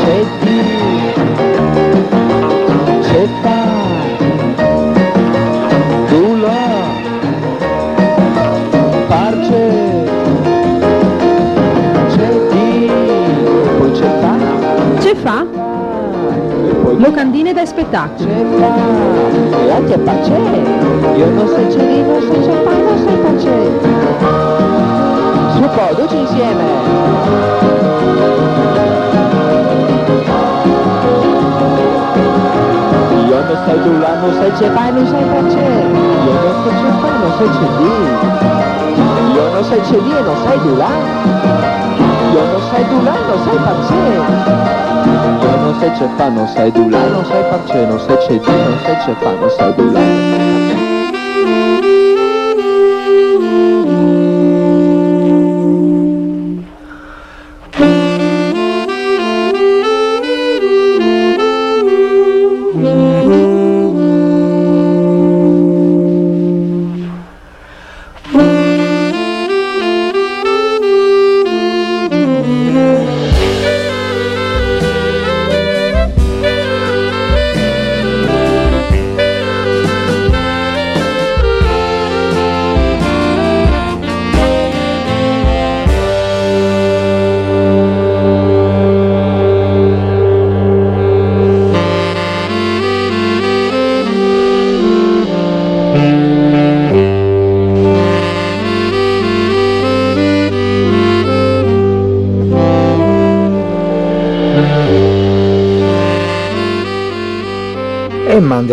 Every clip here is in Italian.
C'è c'è tu là, parce, c'è di, poi c'è fa, C'è fa? Locandine da spettacolo. c'è fa, e anche parce, io non so c'è di, non so c'è fa, non so parce. Su po', tutti insieme. Io non sai là, non sai c'è fa, non sai parce. Io non so c'è fa, non sai c'è di. Io non sai c'è di e non sai là. Io non sai là, non sai parce. Io non sai c'è fa, non sai là, non sai parce, non sai c'è di, non sai c'è fa, non sai tu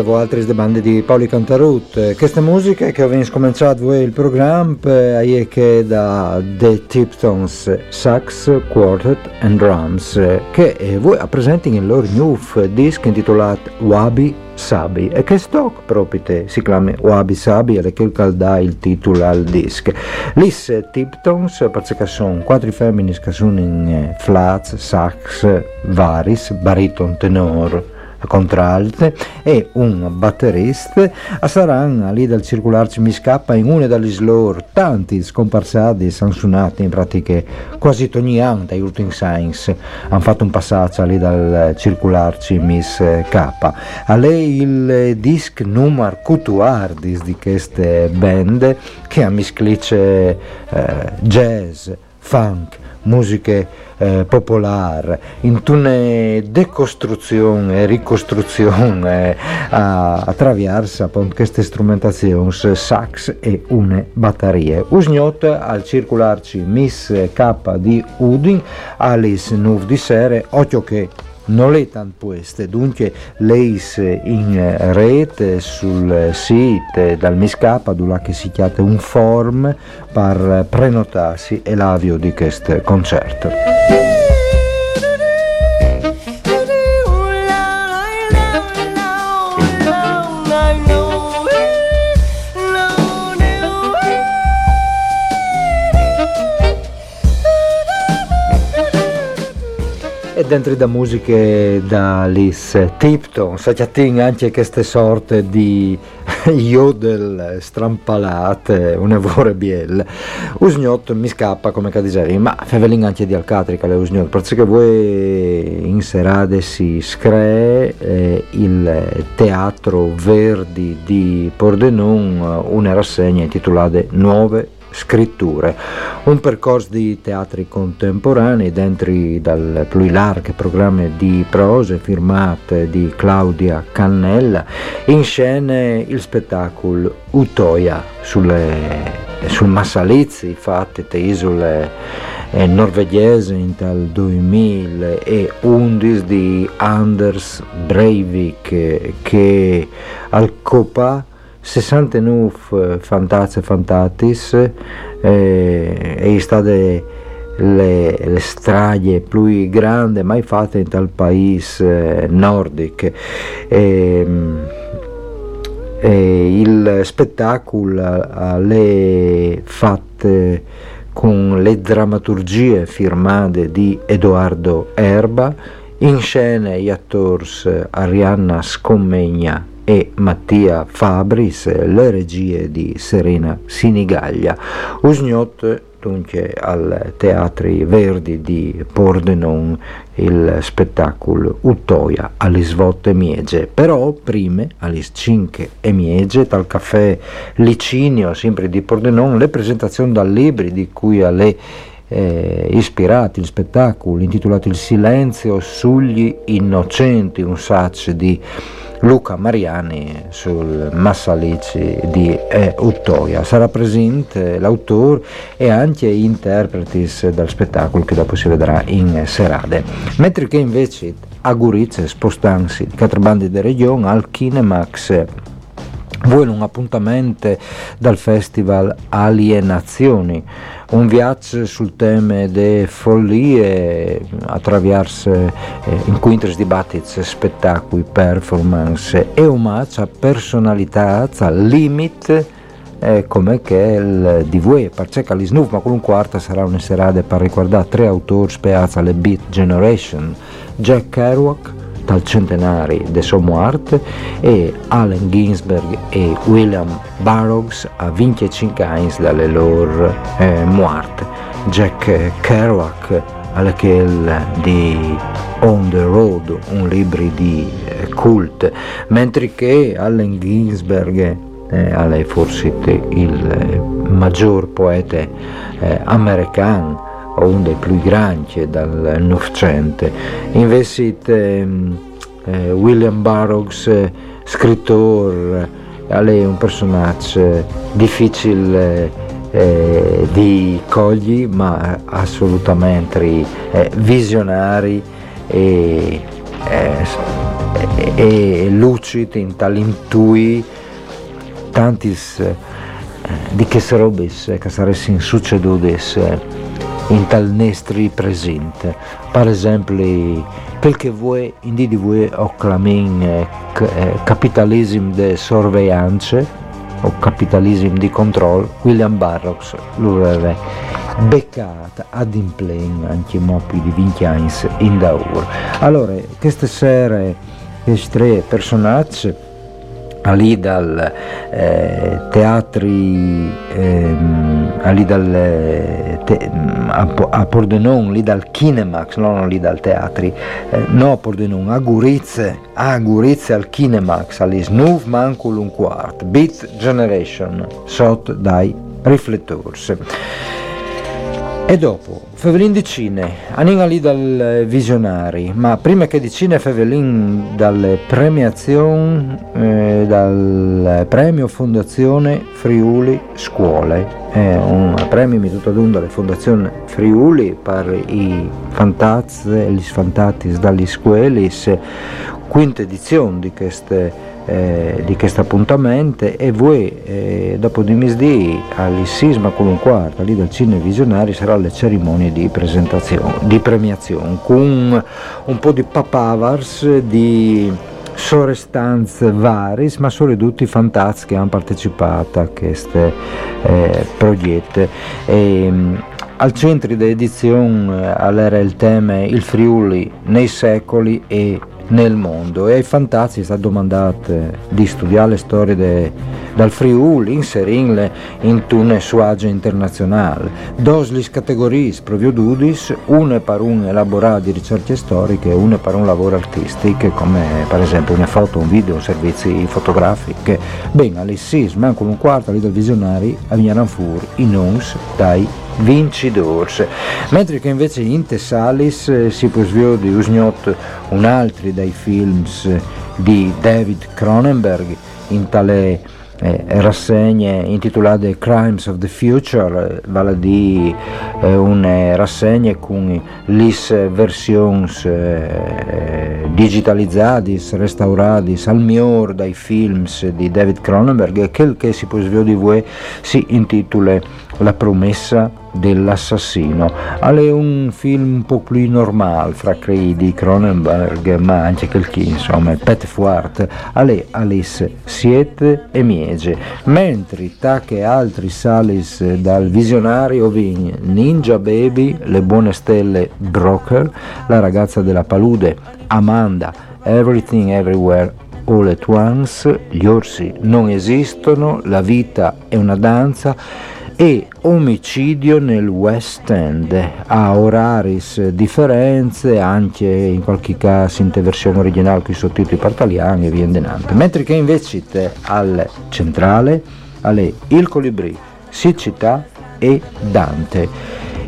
mandiamo altre bande di Paoli Cantarut. Queste musiche che abbiamo cominciato il programma è che da The Tiptons Sax Quartet and Drums che eh, voi presenti il loro new disc intitolato Wabi Sabi e che stock proprio si chiama Wabi Sabi e che dà il titolo al disc. Lis Tiptons perché sono quattro femmine che sono in eh, flats, sax, varis, bariton, tenor contralte e un batterista saranno lì dal circolarci mi scappa in una delle loro tanti scomparsati e sansunati in pratica quasi ogni anno dai ultimi science hanno fatto un passaggio lì dal circolarci Miss K a lei il disc numero cutuardis di queste band che ha misclice eh, jazz funk musiche eh, in una decostruzione e ricostruzione eh, attraverso appunto, queste strumentazioni, sax e une batterie. Usgnot al circolarci Miss K di Udin, Alice Nuv di Sere, occhio che tanto queste, dunque lei in rete sul sito dal Miscapa dove che si chiama un form per prenotarsi e l'avvio di questo concerto. Dentro da musiche da Lis Tipton, saciatin anche queste sorte di yodel strampalate, una vore biel. Usgnot mi scappa come cadiseri, ma fevelin anche di Alcatrica le usgnot, perché voi in serade si scree eh, il teatro Verdi di Pordenon, una rassegna intitolata Nuove scritture, un percorso di teatri contemporanei dentro dal più programma di prose firmate di Claudia Cannella, in scena il spettacolo Utoia sulle, sul Massalizzi fatte te isole eh, norvegese in tal 2011 di Anders Breivik che al Copa 69 fantazie fantatis eh, è stata le, le strade più grandi mai fatte in tal paese nordico. E, e il spettacolo alle fatte con le drammaturgie firmate di Edoardo Erba, in scena gli attori Arianna Scommegna e Mattia Fabris, le regie di Serena Sinigaglia. Usgnot dunque al Teatri Verdi di Pordenon il spettacolo Uttoia alle svotte miege, però prima alle 5 e miege dal caffè Licinio, sempre di Pordenon, le presentazioni dal libri di cui alle eh, ispirati il spettacolo intitolato Il silenzio sugli innocenti, un sac di Luca Mariani sul Massalici di eh, Uttoia. Sarà presente l'autore e anche interpreti del spettacolo che dopo si vedrà in serade. Mentre che invece a Gurizia spostansi di quattro bandi di regione al Kinemax vuole un appuntamento dal festival Alienazioni un viaggio sul tema delle follie attraverso eh, incontri, dibattiti, spettacoli, performance e omaggio a personalità, a limit eh, come che il DV, perché all'ISNUV, ma con un quarto sarà una serata per ricordare tre autori spiazza alle Beat Generation, Jack Kerouac, dal centenari de Somoart e Allen Ginsberg e William Burroughs a 25 anni dalle loro eh, morte. Jack Kerouac alla di On the Road, un libro di eh, cult, mentre che Allen Ginsberg eh, è forse il eh, maggior poeta eh, americano o uno dei più grandi dal Novecento. Invece eh, eh, William Burroughs, eh, scrittore, è un personaggio difficile eh, di cogli ma assolutamente eh, visionari e, eh, e, e lucidi in talentui tanti di che robe che sarebbero succedute in tal nestri presente. Per esempio, quel che vuoi, in di o clamin eh, eh, capitalismo de sorveglianze o capitalismo di controllo, William Burroughs lo aveva beccato ad implen anche più di 20 anni in daur. Allora, queste sere, questi tre personaggi lì dal eh, teatri ehm, lì dal, eh, te, a, a, Pordenon lì dal Kinemax non lì dal teatri eh, no a Pordenon a Gurizze a Gurizze al Kinemax allì Snuv Mancul un quart Beat Generation sotto dai riflettori e dopo, Fevelin di Cine, Anin lì dal Visionari, ma prima che di Cine Fevelin dalle premiazioni, eh, dal premio Fondazione Friuli Scuole, è un premio mituto dalle Fondazione Friuli per i fantazzi e gli sfantati dalle scuole, quinta edizione di queste eh, di questo appuntamento e voi eh, dopo di misdì all'Issisma con un quarto lì del Cine Visionari sarà le cerimonie di presentazione di premiazione con un po' di papavars di sorestanze varie ma sono tutti fantastici che hanno partecipato a queste eh, progetti e, al centro di edizione eh, era il tema il Friuli nei secoli e nel mondo e ai fantastici è stato domandato di studiare le storie de, dal Friuli, inserirle in una suage internazionale. Dos le categorie provio dudis, una per un elaborato di ricerche storiche e una per un lavoro artistico, come per esempio una foto, un video, servizi fotografici. Bene, all'issismo, anche un quarto del visionari, avvieranno fuori i nons dai vincitors, mentre che invece in Tessalis eh, si può sviò di Usgnot un altro dei films di David Cronenberg in tale eh, rassegne intitolate Crimes of the Future, vale di eh, una rassegna con le versioni eh, digitalizzate, restaurate al miglior dai films di David Cronenberg e quel che si può di voi si intitola La promessa dell'assassino. È un film un po' più normale fra di Cronenberg, ma anche quel che insomma, Pet Fuart, alle Alice Siete e Miege, mentre tacche altri salis dal visionario vin Ninja Baby, Le buone stelle Broker, La ragazza della palude Amanda, Everything Everywhere All at Once, Gli orsi non esistono, La vita è una danza e omicidio nel West End a oraris differenze anche in qualche caso in versione originale con i sottotitoli per e via andando mentre che invece al centrale alle Il Colibrì, Siccità e Dante.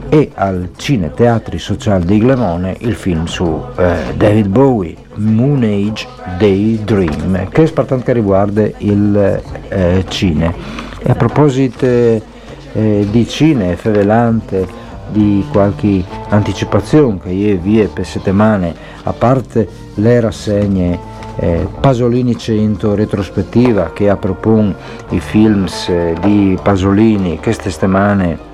E al Cine Teatri Social di Glemone il film su eh, David Bowie Moon Age Daydream che è riguarda il eh, cine. E a proposito eh, di cine fevelante di qualche anticipazione che io vi per settimane a parte le rassegne eh, Pasolini 100 retrospettiva che ha propon i film eh, di Pasolini queste settimane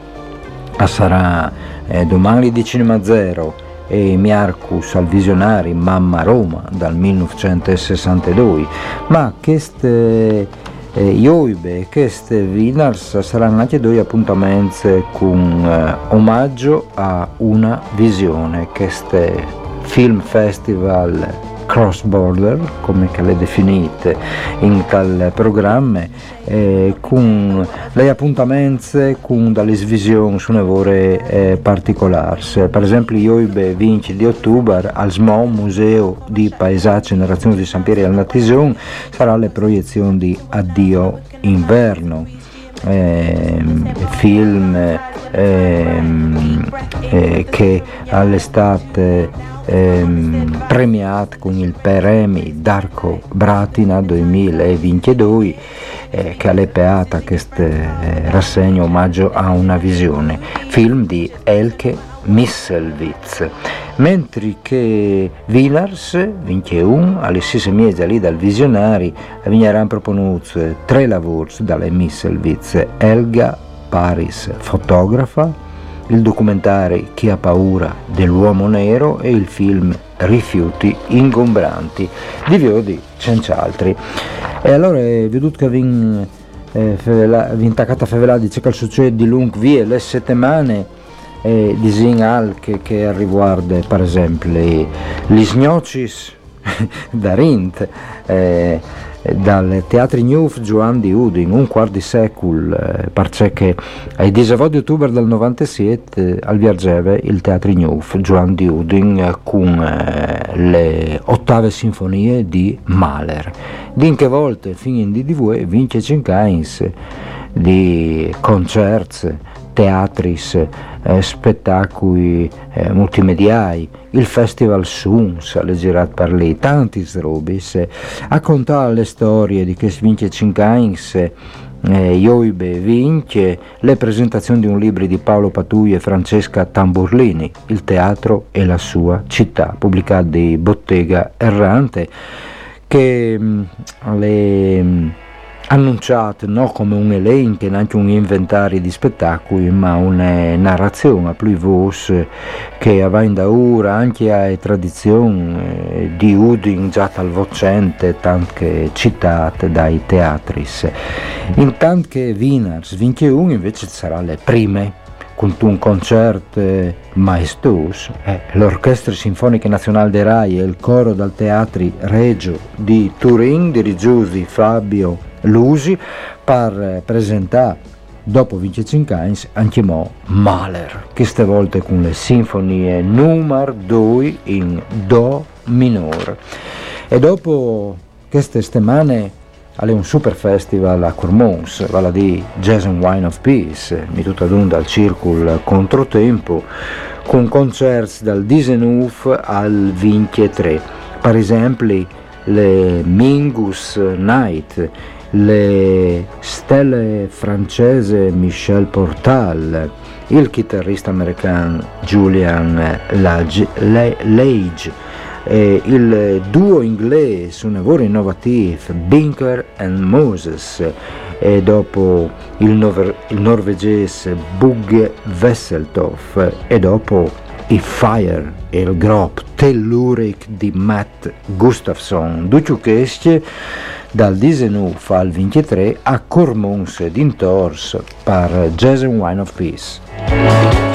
sarà eh, domani di Cinema Zero e Miarcus al Visionari Mamma Roma dal 1962 ma queste eh, Ioibe e queste Winners saranno anche due appuntamenti con eh, omaggio a una visione, questo film festival cross border, come le definite in tal programma, eh, con le appuntamenti con dalle visioni su nevore eh, particolari. Per esempio, io il 20 di ottobre al SMO Museo di Paesaggi e Narrazione di San Piero al Natison sarà le proiezioni di Addio Inverno. Eh, film ehm, eh, che all'estate ehm, premiato con il Premi Darko Bratina 2022 eh, che ha lepeata questa eh, rassegna omaggio a una visione, film di Elke Misselwitz, mentre che Villars, 21, alle stesse mesi lì dal visionari, vigneranno proponuti tre lavori dalle Misselwitz, Elga Paris, fotografa, il documentario Chi ha paura dell'uomo nero e il film Rifiuti ingombranti di Viodi Cencialtri. E allora veduto che vin, eh, fevela, vin taccata fevela dice che succede di lung vie le settimane eh, di zin alche che riguarda per esempio gli sgnocis da Rint eh, dal Teatri Newf Gioan di Udin, un quarto di secolo, eh, perché ai 19 ottobre del 97 al Viargeve il Teatri Newf Gioan di Udin eh, con eh, le ottave sinfonie di Mahler. Din che volte fin in DDV vince 5 di concerti, teatris, eh, spettacoli eh, multimediai, il festival Suns alle girat per lì, tanti strobis, eh, a contare le storie di che vince Cincains, eh, Ioibe vince le presentazioni di un libro di Paolo Patui e Francesca Tamburlini, Il teatro e la sua città, pubblicato di Bottega Errante, che mh, mm, le mm, annunciate non come un elenco, neanche un inventario di spettacoli, ma una narrazione a più voce che va in da ora anche a tradizioni eh, di Udin già talvocente, tanto citate dai teatri. Intanto che Wieners 21 invece sarà le prime con un concerto maestoso, eh, l'Orchestra Sinfonica Nazionale dei Rai e il coro dal Teatri Regio di Turin, dirigiti Fabio Lusi, per presentare dopo Vince Cincains anche mo Mahler, queste volte con le sinfonie numero 2 in Do minore. E dopo queste settimane alle un super festival a Cormons, vale di Jazz and Wine of Peace, mi tutta d'unda al Circul Controtempo, con concerti dal 19 al 23. Per esempio le Mingus Night, le stelle francese Michel Portal, il chitarrista americano Julian Lage, eh, il duo inglese, un lavoro innovativo, Binker and Moses, e dopo il, nover- il norvegese Bugge Wesseltoff e dopo i Fire e il Grop Telluric di Matt Gustafsson. Duciu che esce dal 19 al 23 a Cormons d'Intors per Jason Wine of Peace.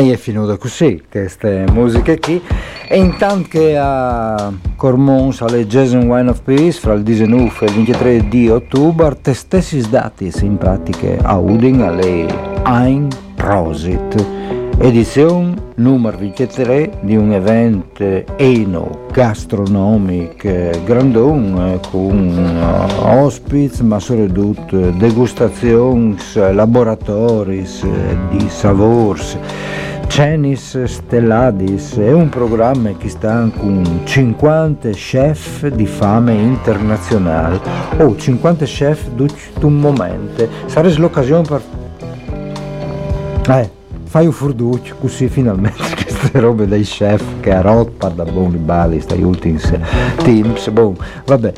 E è finita così queste musiche qui. E intanto che a Cormons alle Jason Wine of Peace fra il 19 e il 23 di ottobre. Te stessi dati in pratica a Udin alle Ein Prosit. Edizione numero 23 di un evento eno gastronomico grandone con ospiti ma soprattutto degustazioni, laboratori di savors Cenis Stelladis è un programma che sta con 50 chef di fame internazionale o oh, 50 chef di un momento. Sarebbe l'occasione per... Eh, fai un furduccio così finalmente queste robe dei chef che a rot da buoni bali stai ultimi teams bon. Vabbè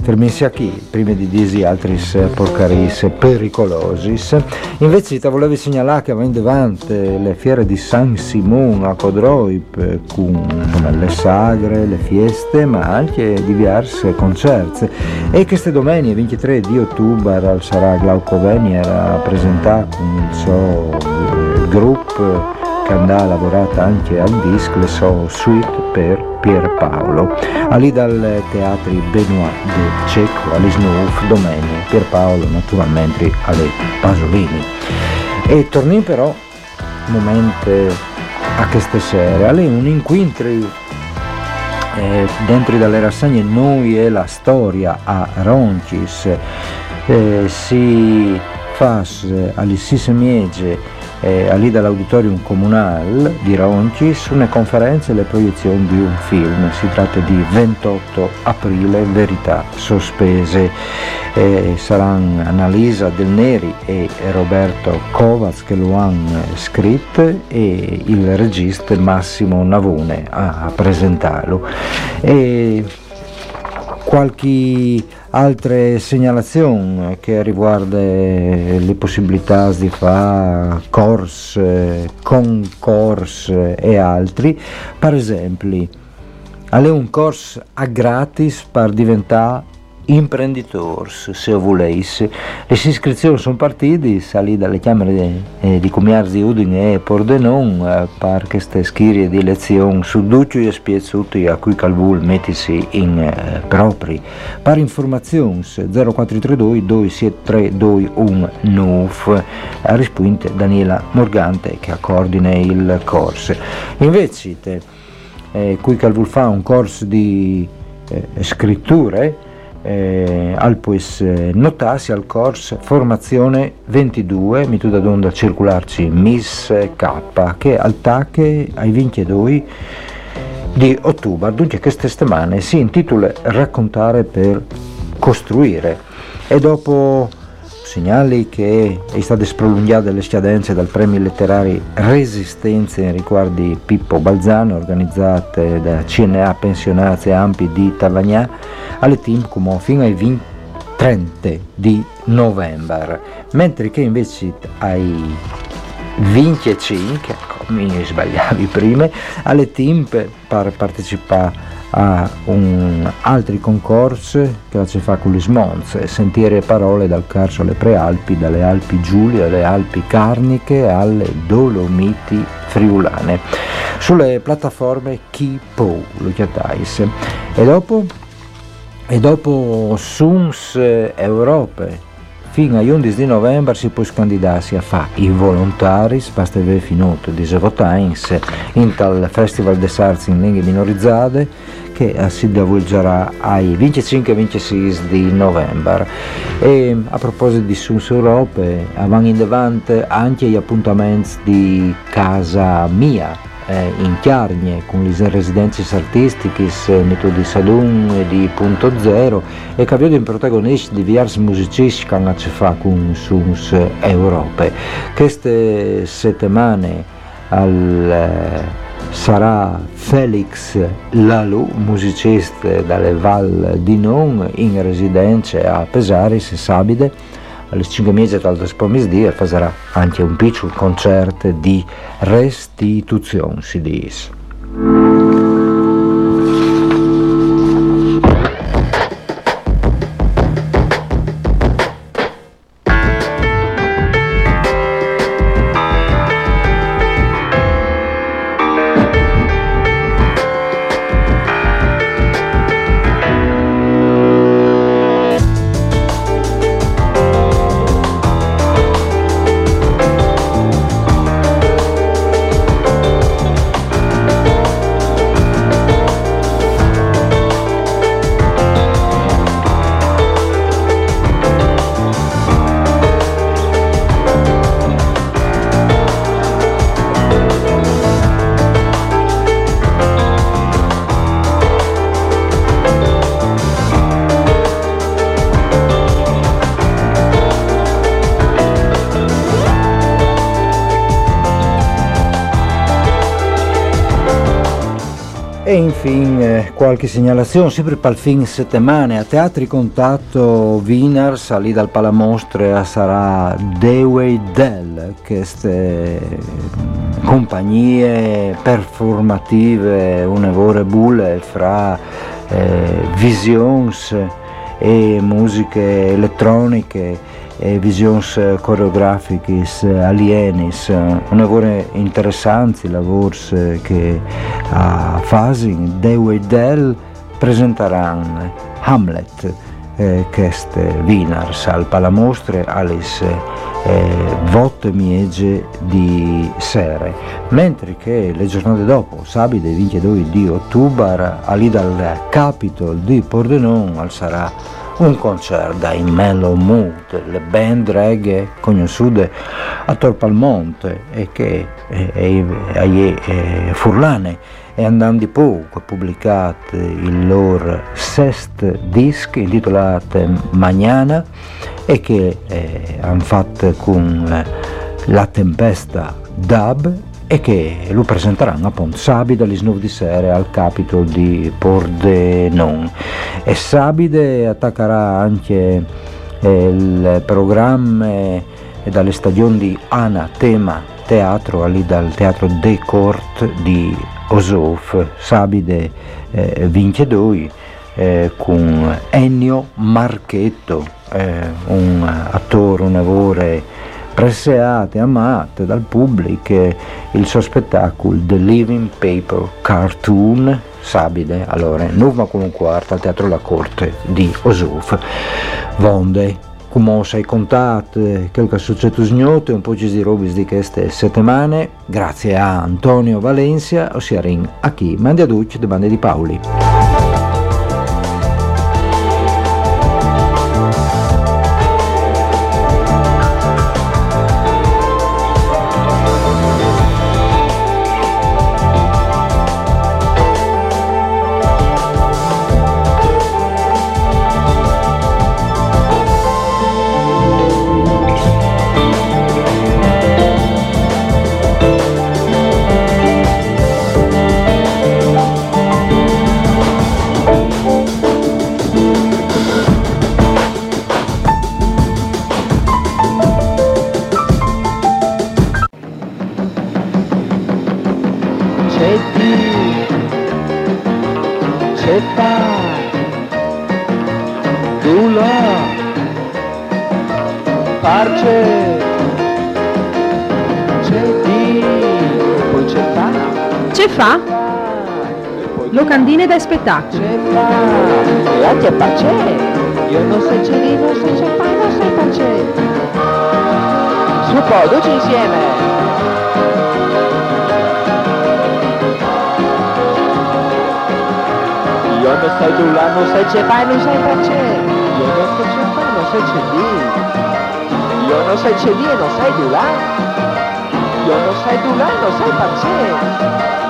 fermissi qui prima di dire altri porcaris pericolosis invece ti volevo segnalare che va in davanti le fiere di San Simone a Codroip con le sagre le fieste ma anche diverse concerti. E queste domeniche 23 di ottobre sarà Glauco Venier presentato con il gruppo che andava lavorata anche al disco le so suite per Pierpaolo. Lì dal teatro Benoit de Cecco all'Isnouf domenica Pierpaolo naturalmente alle Pasolini. E torni però un momento a queste sere alle un incontro eh, dentro dalle rassegne noi e la storia a Roncis eh, si fa alle Sisse Miege eh, lì dall'auditorium comunale di Roncis una conferenza e le proiezioni di un film. Si tratta di 28 aprile, Verità sospese. Eh, saranno Annalisa Del Neri e Roberto Kovacs che lo hanno scritto e il regista Massimo Navone a presentarlo. E qualche altre segnalazioni che riguardano le possibilità di fare corse, concorse e altri, per esempio, alle un corso a gratis per diventare imprenditors, se voleis. Le iscrizioni sono partite, salì dalle camere di, eh, di commercio di Udine e Pordenon eh, per queste schirie di lezioni su duccio e spiezzuti a cui Calvul mettisi in eh, propri. Per informazioni 0432 273 219 a rispunte Daniela Morgante che accordine il corso. Invece, eh, qui Calvul fa un corso di eh, scritture eh, al pues eh, notarsi al corso formazione 22 mituda d'onda circolarci Miss K che al tacche ai 22 di ottobre, dunque queste settimane si intitola Raccontare per costruire. E dopo segnali che è stata sprolungata le scadenze dal premio letterari Resistenze in riguardo di Pippo Balzano organizzate da CNA Pensionati Ampi di Tavagnà alle team come fino ai 20 30 di novembre. Mentre che invece ai 25 ecco, mi sbagliavi prima alle team per partecipare a un altri concorsi che si fa con gli Smons, sentire parole dal Carso alle Prealpi, dalle Alpi Giulie alle Alpi Carniche alle Dolomiti Friulane, sulle piattaforme Kipo, lo chiatais. E dopo? E dopo Suns Europe, fino a 11 di novembre si può candidarsi a fare i volontari, basta aver finito di votains in tal Festival des Arts in lingue minorizzate che si divulgerà ai 25 e 26 di novembre. E a proposito di Suns Europe, avanti in davanti anche gli appuntamenti di Casa Mia, eh, in Chiarnie con le residenze artistiche, metodi salon e di punto zero e che abbiamo protagonisti di diversi musicisti che hanno a fare con Suns Europe. Queste settimane al, eh, sarà Felix Lalou, musicista dalle Val di Non, in residenza a Pesaris, Sabide, alle 5 mesi dal pomeriggio farà anche un piccolo concerto di restituzione, si dice. E infine qualche segnalazione, sempre per il fine settimana, a Teatri Contatto Wieners, lì dal Palamostre sarà Dewey Dell, queste compagnie performative, un'evore bulle fra eh, visions e musiche elettroniche visions coreografiche alienis, un lavoro interessante, lavori che a fasi Dewey Dell presenteranno. Hamlet eh, queste Wieners al Palamostre Alice eh, votte miege di sere. Mentre che le giornate dopo sabato 22 di ottobre lì dal Capitol di Pordenone al sarà un concerto in mellow mood, le band reggae conosciute a Torpalmonte e che è, è, è, Furlane e andando di poco pubblicato il loro sesto disc intitolato Magnana e che eh, hanno fatto con la tempesta dub e che lo presenteranno appunto sabato alle 9 di sera al Capitol di Pordenone. E Sabide attaccherà anche eh, il programma dalle stagioni di Ana Tema Teatro lì dal Teatro De Court di Osof Sabide eh, vince due eh, con Ennio Marchetto eh, un attore, un lavoro preseato e amato dal pubblico il suo spettacolo The Living Paper Cartoon Sabide, allora, Nuvma con un quarto al Teatro La Corte di Osuf. Vonde, come sei contato, quel che è successo snoto, un po' di robe di queste settimane, grazie a Antonio Valencia, ossia Ring, a chi mandi a Duce, de bande di Paoli. Locandine da spettacolo. c'è fa. E anche parce. Io non di, non sai c'è fa, non sai parce. Su po', tutti insieme. Io non tu là, non sai c'è fai, non sai parce. Io non sai c'è fa, non sai c'è di. Io non sai c'è di e non sai là. Io non sai là, non sai parce.